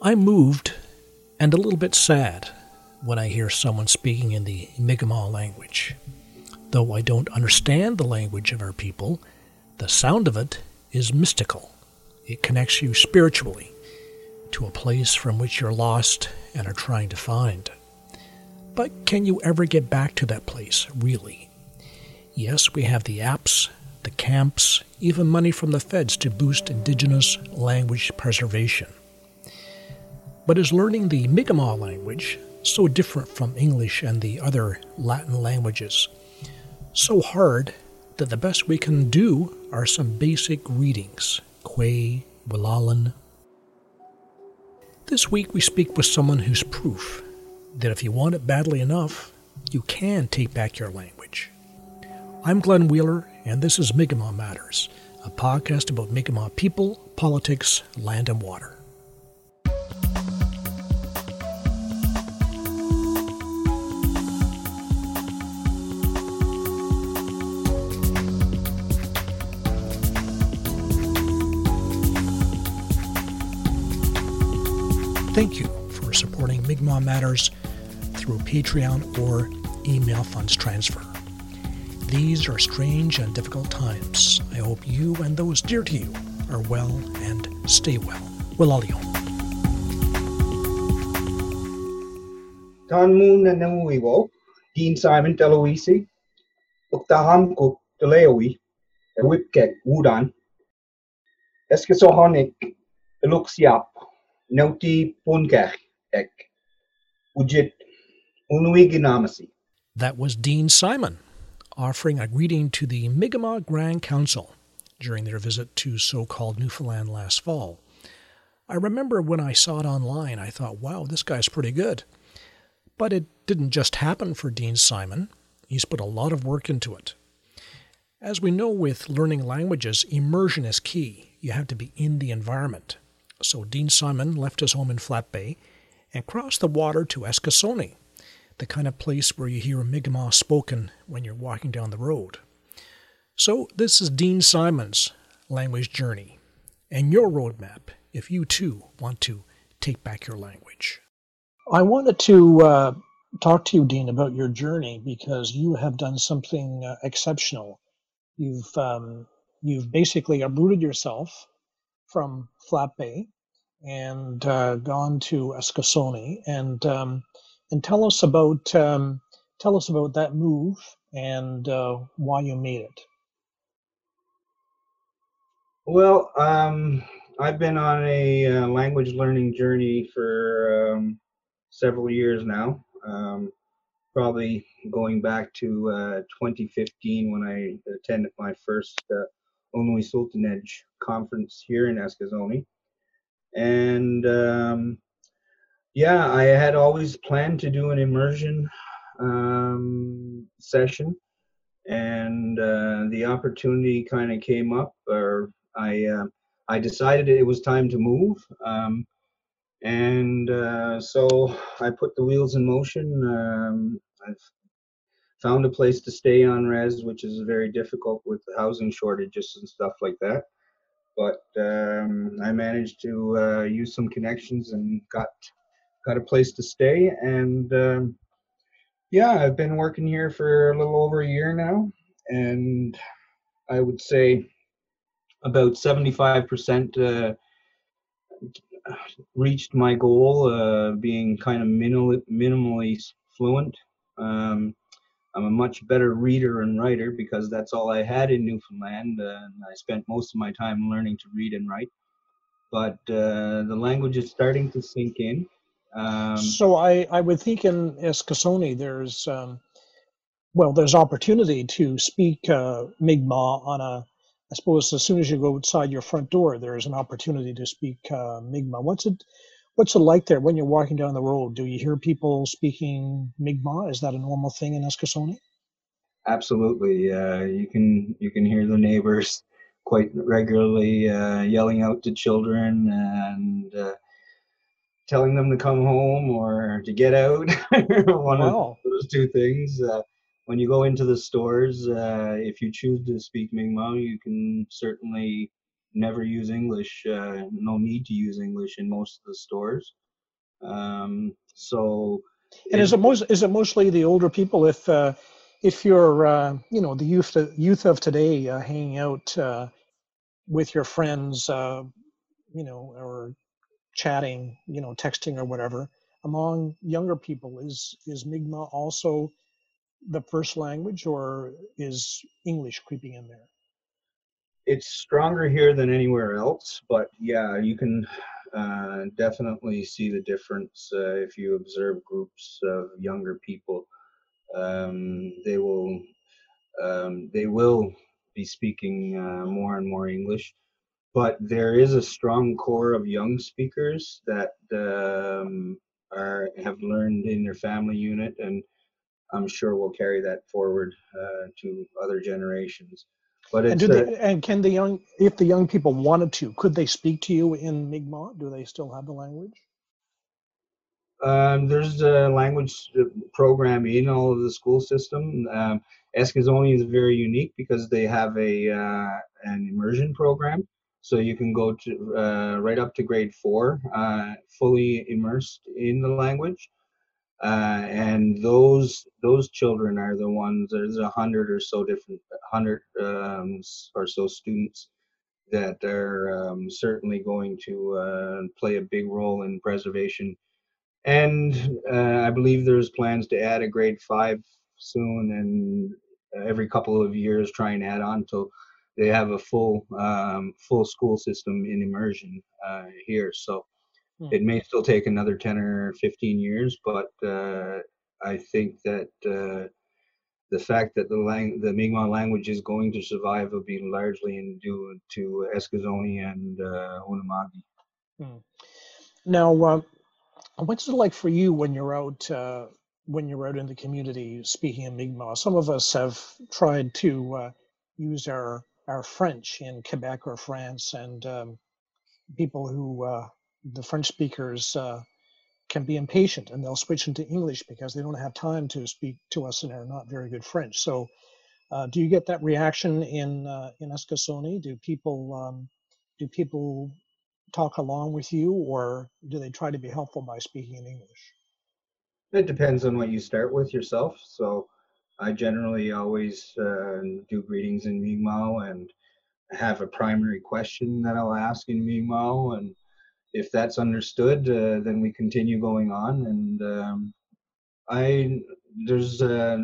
I'm moved and a little bit sad when I hear someone speaking in the Mi'kmaq language. Though I don't understand the language of our people, the sound of it is mystical. It connects you spiritually to a place from which you're lost and are trying to find. But can you ever get back to that place, really? Yes, we have the apps, the camps, even money from the feds to boost Indigenous language preservation. But is learning the Mi'kmaq language so different from English and the other Latin languages? So hard that the best we can do are some basic readings, Quay, Willalan. This week we speak with someone who's proof that if you want it badly enough, you can take back your language. I'm Glenn Wheeler, and this is Mi'kmaq Matters, a podcast about Mi'kmaq people, politics, land, and water. Thank you for supporting Mi'kmaq Matters through Patreon or email funds transfer. These are strange and difficult times. I hope you and those dear to you are well and stay well. Willalio. Tan moon na nanguiwo, Dean Simon Deloisi, Uktaham Cook Deleowi, a whipkek Wudan, Eskisohonic, Eluxiap, That was Dean Simon offering a greeting to the Mi'kmaq Grand Council during their visit to so called Newfoundland last fall. I remember when I saw it online, I thought, wow, this guy's pretty good. But it didn't just happen for Dean Simon, he's put a lot of work into it. As we know with learning languages, immersion is key. You have to be in the environment. So Dean Simon left his home in Flat Bay and crossed the water to Eskasoni, the kind of place where you hear Mi'kmaq spoken when you're walking down the road. So this is Dean Simon's language journey and your roadmap if you too want to take back your language. I wanted to uh, talk to you, Dean, about your journey because you have done something uh, exceptional. You've um, you've basically uprooted yourself from Flat Bay and uh, gone to Eskasoni, and um, and tell us about um, tell us about that move and uh, why you made it. Well, um, I've been on a uh, language learning journey for um, several years now. Um, probably going back to uh, 2015 when I attended my first uh, L'nui'sultinej conference here in Eskasoni. And um, yeah, I had always planned to do an immersion um, session, and uh, the opportunity kind of came up, or I uh, I decided it was time to move, um, and uh, so I put the wheels in motion. Um, I've found a place to stay on res, which is very difficult with the housing shortages and stuff like that. But um, I managed to uh, use some connections and got got a place to stay, and um, yeah, I've been working here for a little over a year now, and I would say about 75% uh, reached my goal, uh, being kind of minimal, minimally fluent. Um, I'm a much better reader and writer because that's all I had in Newfoundland, uh, and I spent most of my time learning to read and write. But uh, the language is starting to sink in. Um, so I, I would think in Eskasoni there's um, well there's opportunity to speak uh, Mi'kmaq on a I suppose as soon as you go outside your front door there's an opportunity to speak uh, Mi'kmaq. What's it what's it like there when you're walking down the road? Do you hear people speaking Mi'kmaq? Is that a normal thing in Eskasoni? Absolutely. Uh, you can you can hear the neighbors quite regularly uh, yelling out to children and uh, telling them to come home or to get out. One wow. of those two things. Uh, when you go into the stores, uh, if you choose to speak Mi'kmaq, you can certainly never use English. Uh, no need to use English in most of the stores. Um, so, and is it most is it mostly the older people? If uh, if you're uh, you know the youth youth of today uh, hanging out uh, with your friends, uh, you know, or chatting, you know, texting or whatever, among younger people, is is Mi'kmaq also the first language, or is English creeping in there? It's stronger here than anywhere else, but yeah, you can uh, definitely see the difference uh, if you observe groups of younger people. Um, they will um, they will be speaking uh, more and more English, but there is a strong core of young speakers that um, are have learned in their family unit, and I'm sure will carry that forward uh, to other generations. But and, they, and can the young, if the young people wanted to, could they speak to you in Mi'kmaq? Do they still have the language? Um, there's a language uh, program in all of the school system. Um, Eskasoni is very unique because they have a uh, an immersion program, so you can go to uh, right up to grade four, uh, fully immersed in the language. Uh, and those those children are the ones. There's a hundred or so different hundred um, or so students that are um, certainly going to uh, play a big role in preservation. And uh, I believe there's plans to add a grade five soon, and every couple of years try and add on till they have a full um, full school system in immersion uh, here. So Hmm. It may still take another 10 or 15 years, but uh, I think that uh, the fact that the, lang- the Mi'kmaq language is going to survive will be largely in due to Eskasoni and uh, Unama'ki. Hmm. Now, uh, what's it like for you when you're out uh, when you're out in the community speaking in Mi'kmaq? Some of us have tried to uh, use our our French in Quebec or France, and um, people who uh, the French speakers uh, can be impatient and they'll switch into English because they don't have time to speak to us and are not very good French. So, uh, do you get that reaction in uh, in Eskasoni? Do people um, do people talk along with you, or do they try to be helpful by speaking in English? It depends on what you start with yourself. So, I generally always uh, do greetings in Mi'kmaq and have a primary question that I'll ask in Mi'kmaq and if that's understood, uh, then we continue going on. And um, I there's uh,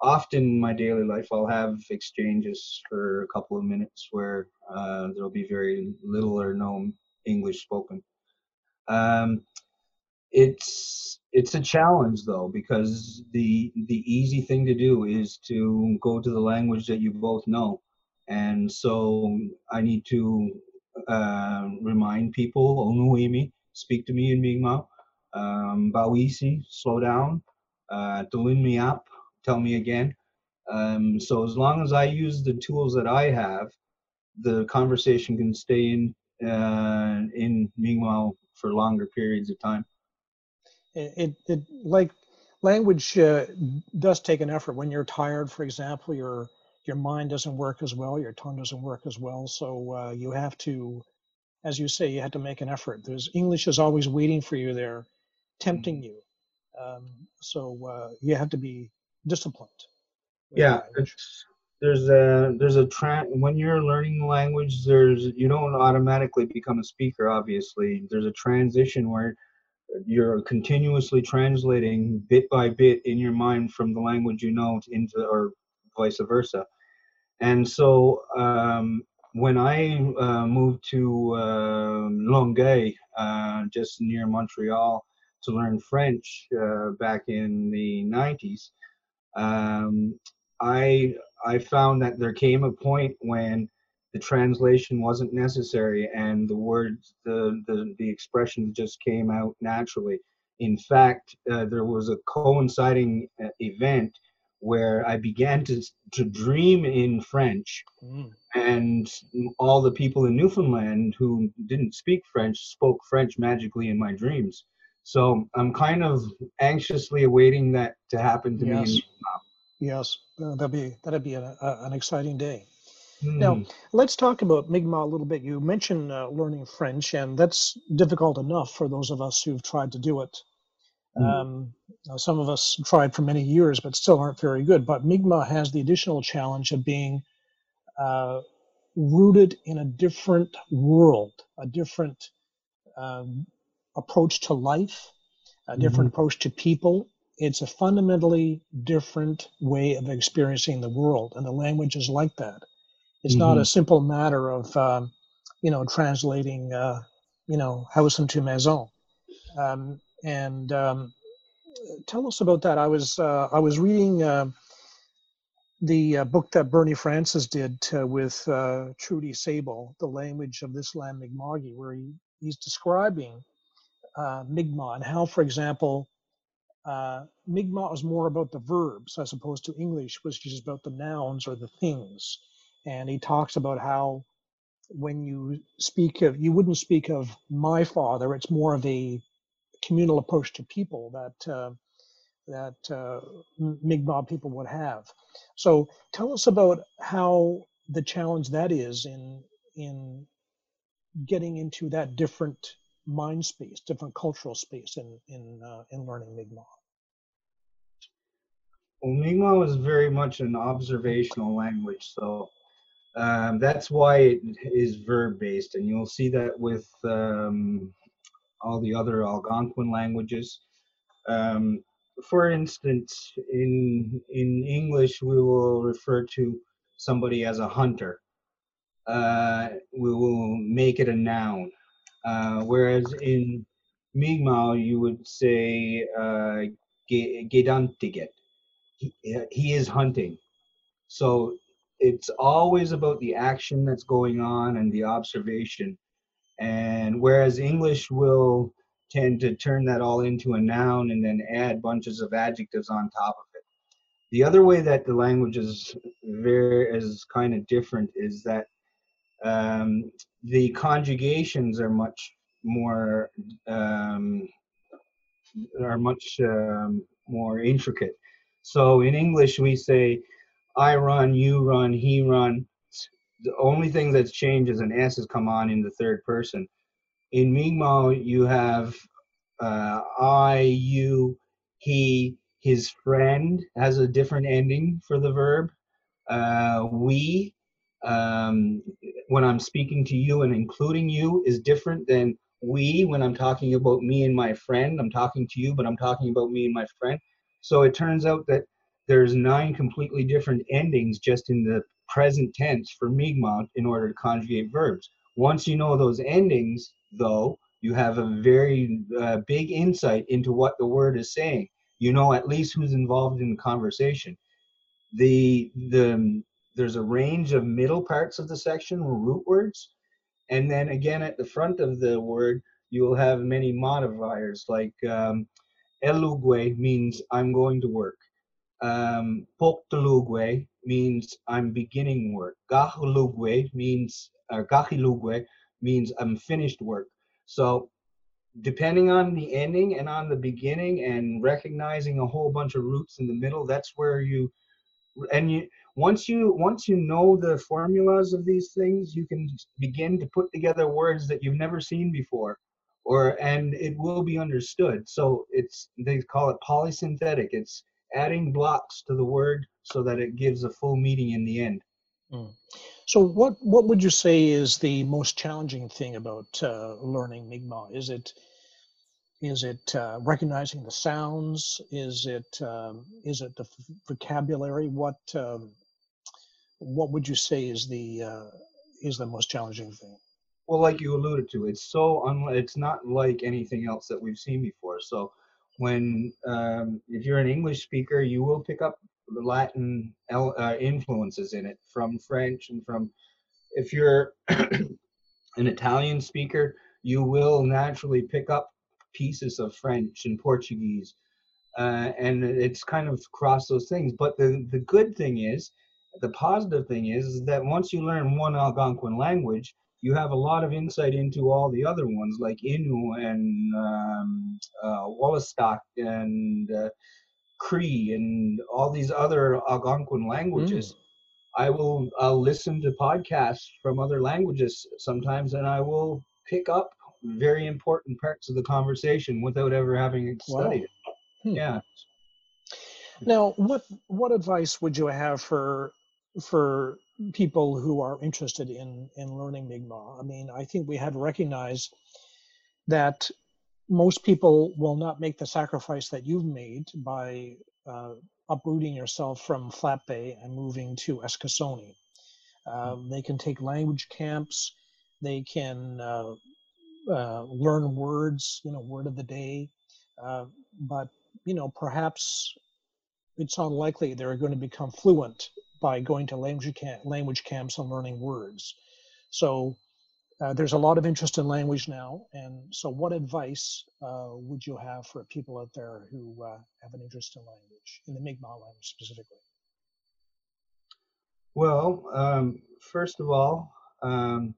often in my daily life I'll have exchanges for a couple of minutes where uh, there'll be very little or no English spoken. Um, it's it's a challenge though because the the easy thing to do is to go to the language that you both know and so i need to uh, remind people, Onuimi, speak to me in Mi'kmaq. Um, Bawisi, slow down. Uh, Tulin me up, tell me again. Um, so as long as I use the tools that I have, the conversation can stay in uh, in Mi'kmaq for longer periods of time. It, it, like language uh, does take an effort. When you're tired, for example, you're your mind doesn't work as well, your tongue doesn't work as well. So uh, you have to, as you say, you had to make an effort. There's English is always waiting for you there, tempting mm-hmm. you. Um, so uh, you have to be disciplined. Yeah, there's a there's a trend when you're learning the language. There's you don't automatically become a speaker. Obviously, there's a transition where you're continuously translating bit by bit in your mind from the language you know into or vice versa. And so um, when I uh, moved to uh, Longueuil, uh, just near Montreal, to learn French uh, back in the 90s, um, I I found that there came a point when the translation wasn't necessary and the words, the the, the expressions just came out naturally. In fact, uh, there was a coinciding uh, event where I began to to dream in French, mm. and all the people in Newfoundland who didn't speak French spoke French magically in my dreams. So I'm kind of anxiously awaiting that to happen to yes. me. Yes, uh, that'd be that'd be a, a, an exciting day. Mm. Now, let's talk about Mi'kmaq a little bit. You mentioned uh, learning French, and that's difficult enough for those of us who've tried to do it. Mm. Um, some of us tried for many years, but still aren't very good. But Mi'kmaq has the additional challenge of being uh, rooted in a different world, a different um, approach to life, a different mm-hmm. approach to people. It's a fundamentally different way of experiencing the world, and the language is like that. It's mm-hmm. not a simple matter of, um, you know, translating, uh, you know, house into maison. Um, and um, tell us about that. I was uh, I was reading uh, the uh, book that Bernie Francis did with uh, Trudy Sable, The Language of this Land Mi'kma'ki, where he, he's describing uh, Mi'kmaq and how, for example, uh, Mi'kmaq is more about the verbs as opposed to English, which is about the nouns or the things. And he talks about how when you speak of, you wouldn't speak of my father, it's more of a communal approach to people that uh, that uh, Mi'kmaq people would have. So tell us about how the challenge that is in in getting into that different mind space, different cultural space in in uh, in learning Mi'kmaq. Well, Mi'kmaq is very much an observational language, so um, that's why it is verb based, and you'll see that with um, all the other Algonquin languages. Um, for instance, in in English, we will refer to somebody as a hunter. Uh, we will make it a noun. Uh, whereas in Mi'kmaq, you would say uh, gedantiget. He, he is hunting. So it's always about the action that's going on and the observation. And whereas English will tend to turn that all into a noun and then add bunches of adjectives on top of it. The other way that the language is very is kind of different is that um, the conjugations are much more um, are much um, more intricate. So in English we say I run, you run, he run. The only thing that's changed is an S has come on in the third person in Mi'kmaq, you have uh, I, you, he, his friend has a different ending for the verb. Uh, we, um, when I'm speaking to you and including you, is different than we when I'm talking about me and my friend. I'm talking to you, but I'm talking about me and my friend. So it turns out that there's nine completely different endings just in the present tense for Mi'kmaq in order to conjugate verbs. Once you know those endings, though, you have a very uh, big insight into what the word is saying. You know at least who's involved in the conversation. The the there's a range of middle parts of the section root words, and then again at the front of the word you will have many modifiers like um, elugwe means I'm going to work. Um, poktalugwe means I'm beginning work. Gahulugwe means uh, gahilugwe means I'm finished work. So depending on the ending and on the beginning and recognizing a whole bunch of roots in the middle, that's where you and you once you once you know the formulas of these things, you can begin to put together words that you've never seen before or and it will be understood. So it's they call it polysynthetic. It's adding blocks to the word so that it gives a full meaning in the end. Mm. So, what what would you say is the most challenging thing about uh, learning Mi'kmaq? Is it is it uh, recognizing the sounds? Is it um, is it the vocabulary? What um, what would you say is the uh, is the most challenging thing? Well, like you alluded to, it's so un- it's not like anything else that we've seen before. So, when um, if you're an English speaker, you will pick up the Latin uh, influences in it from French and from. If you're an Italian speaker, you will naturally pick up pieces of French and Portuguese, uh, and it's kind of cross those things. But the the good thing is, the positive thing is, is that once you learn one Algonquin language, you have a lot of insight into all the other ones like Innu and um, uh, Wolastoq and uh, Cree and all these other Algonquin languages. I will I'll listen to podcasts from other languages sometimes, and I will pick up very important parts of the conversation without ever having studied it. Hmm. Yeah. Now, what what advice would you have for for people who are interested in in learning Mi'kmaq? I mean, I think we have to recognize that most people will not make the sacrifice that you've made by uh, uprooting yourself from Flat Bay and moving to Eskasoni. Um, they can take language camps. They can uh, uh, learn words, you know, word of the day. Uh, but you know, perhaps it's unlikely they're going to become fluent by going to language, language camps and learning words. So uh, there's a lot of interest in language now. And so, what advice uh, would you have for people out there who uh, have an interest in language, in the Mi'kmaq language specifically? Well, um, first of all, um,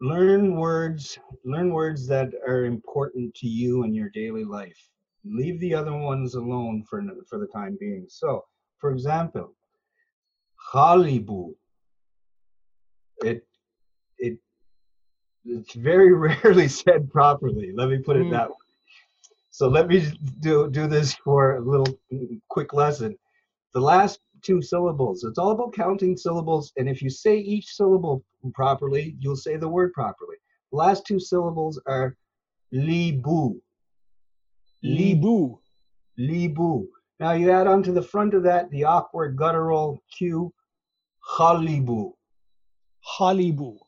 learn words. Learn words that are important to you in your daily life. Leave the other ones alone for for the time being. So, for example, Halibu. It it it's very rarely said properly. Let me put it mm. that way. So let me do do this for a little quick lesson. The last two syllables. It's all about counting syllables, and if you say each syllable properly, you'll say the word properly. The last two syllables are libu. Libu. Libu. Now you add onto the front of that the awkward guttural Q, halibu. Halibu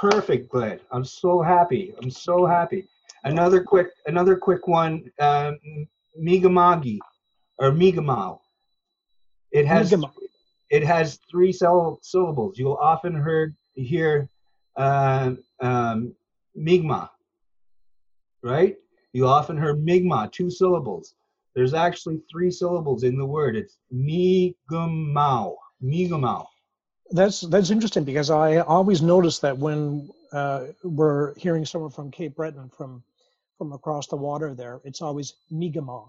perfect Glenn. I'm so happy. I'm so happy. Another quick, another quick one. Um, Migamagi or Migamau. It has it has three syllables. You'll often heard hear uh, um, Migma, right? You often hear Migma, two syllables. There's actually three syllables in the word. It's Migamau. Migamau that's that's interesting because I always notice that when uh, we're hearing someone from Cape Breton from from across the water there, it's always Mi'kmaq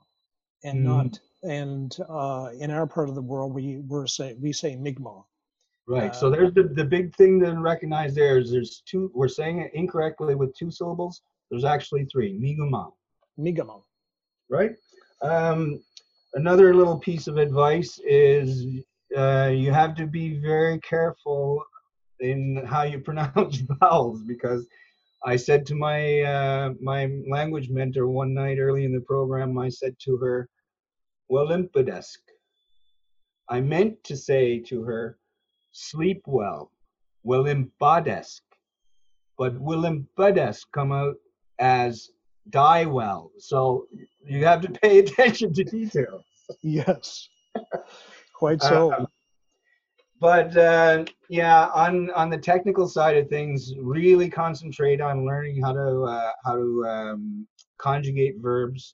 and mm. not and uh, in our part of the world we we say we say Mi'kmaq. Right. Uh, so there's the, the big thing to recognize there is there's two we're saying it incorrectly with two syllables. There's actually three. Mi'kmaq. Mi'kmaq. Right. Um, another little piece of advice is uh, you have to be very careful in how you pronounce vowels because I said to my uh, my language mentor one night early in the program, I said to her, "Willimpedesk." I meant to say to her, "Sleep well, Willimpedesk," but Willimpedesk come out as die well. So you have to pay attention to detail. Yes. Quite so. Um, but uh, yeah, on on the technical side of things, really concentrate on learning how to uh, how to um, conjugate verbs,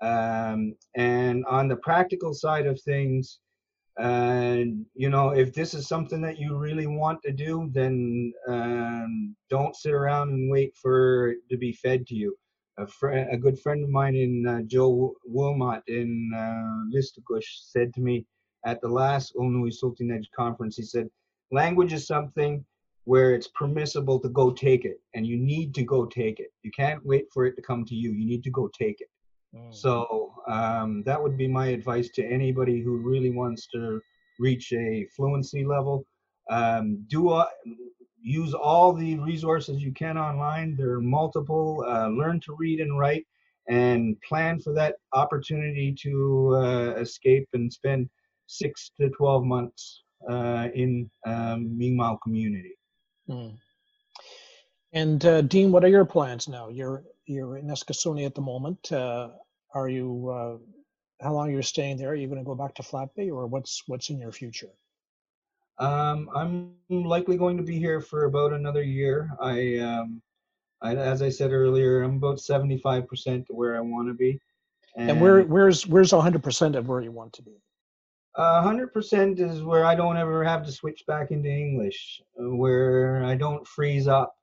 um, and on the practical side of things, and you know, if this is something that you really want to do, then um, don't sit around and wait for it to be fed to you. A, friend, a good friend of mine in uh, Joe Wilmot in uh, said to me, at the last Ulnui Edge conference, he said, language is something where it's permissible to go take it and you need to go take it. You can't wait for it to come to you. You need to go take it. Mm. So um, that would be my advice to anybody who really wants to reach a fluency level. Um, do uh, use all the resources you can online. There are multiple. Uh, learn to read and write, and plan for that opportunity to uh, escape and spend six to 12 months uh, in um, Mi'kmaq community. Mm. And uh, Dean, what are your plans now? You're you're in Eskasoni at the moment. Uh, are you? Uh, how long are you're staying there? Are you going to go back to Flat Bay, or what's what's in your future? Um, I'm likely going to be here for about another year. I, um, I as I said earlier, I'm about 75% where I want to be. And, and where where's where's 100% of where you want to be? hundred percent is where I don't ever have to switch back into English, uh, where I don't freeze up,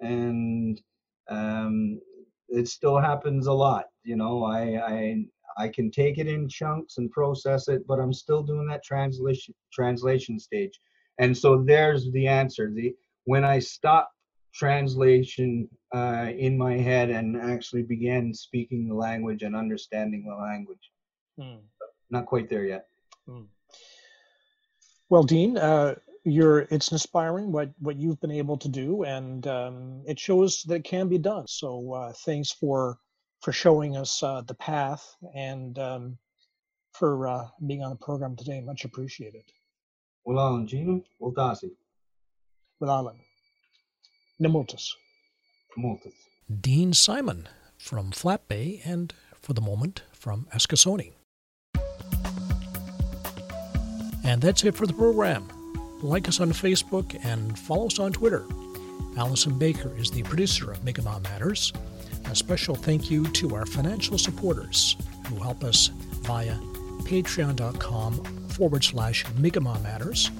and um, it still happens a lot. You know, I I I can take it in chunks and process it, but I'm still doing that translation translation stage. And so there's the answer. The when I stop translation uh, in my head and actually began speaking the language and understanding the language. Mm. Not quite there yet. Mm. Well, Dean, uh, you're it's inspiring what what you've been able to do, and um, it shows that it can be done. So uh, thanks for for showing us uh, the path and um, for uh, being on the program today. Much appreciated. Well, Alan, Gina, well, Darcy. Well, Alan. Nemultus. Nemultus. Dean Simon from Flat Bay and, for the moment, from Eskasoni. And that's it for the program. Like us on Facebook and follow us on Twitter. Allison Baker is the producer of Mi'kmaq Matters. A special thank you to our financial supporters who help us via patreon.com forward slash Mi'kmaq Matters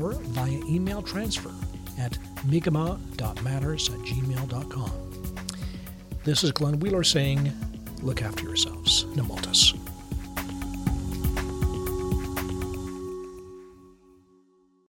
or via email transfer at mi'kmaq.matters at gmail.com. This is Glenn Wheeler saying, look after yourselves. Nemultus.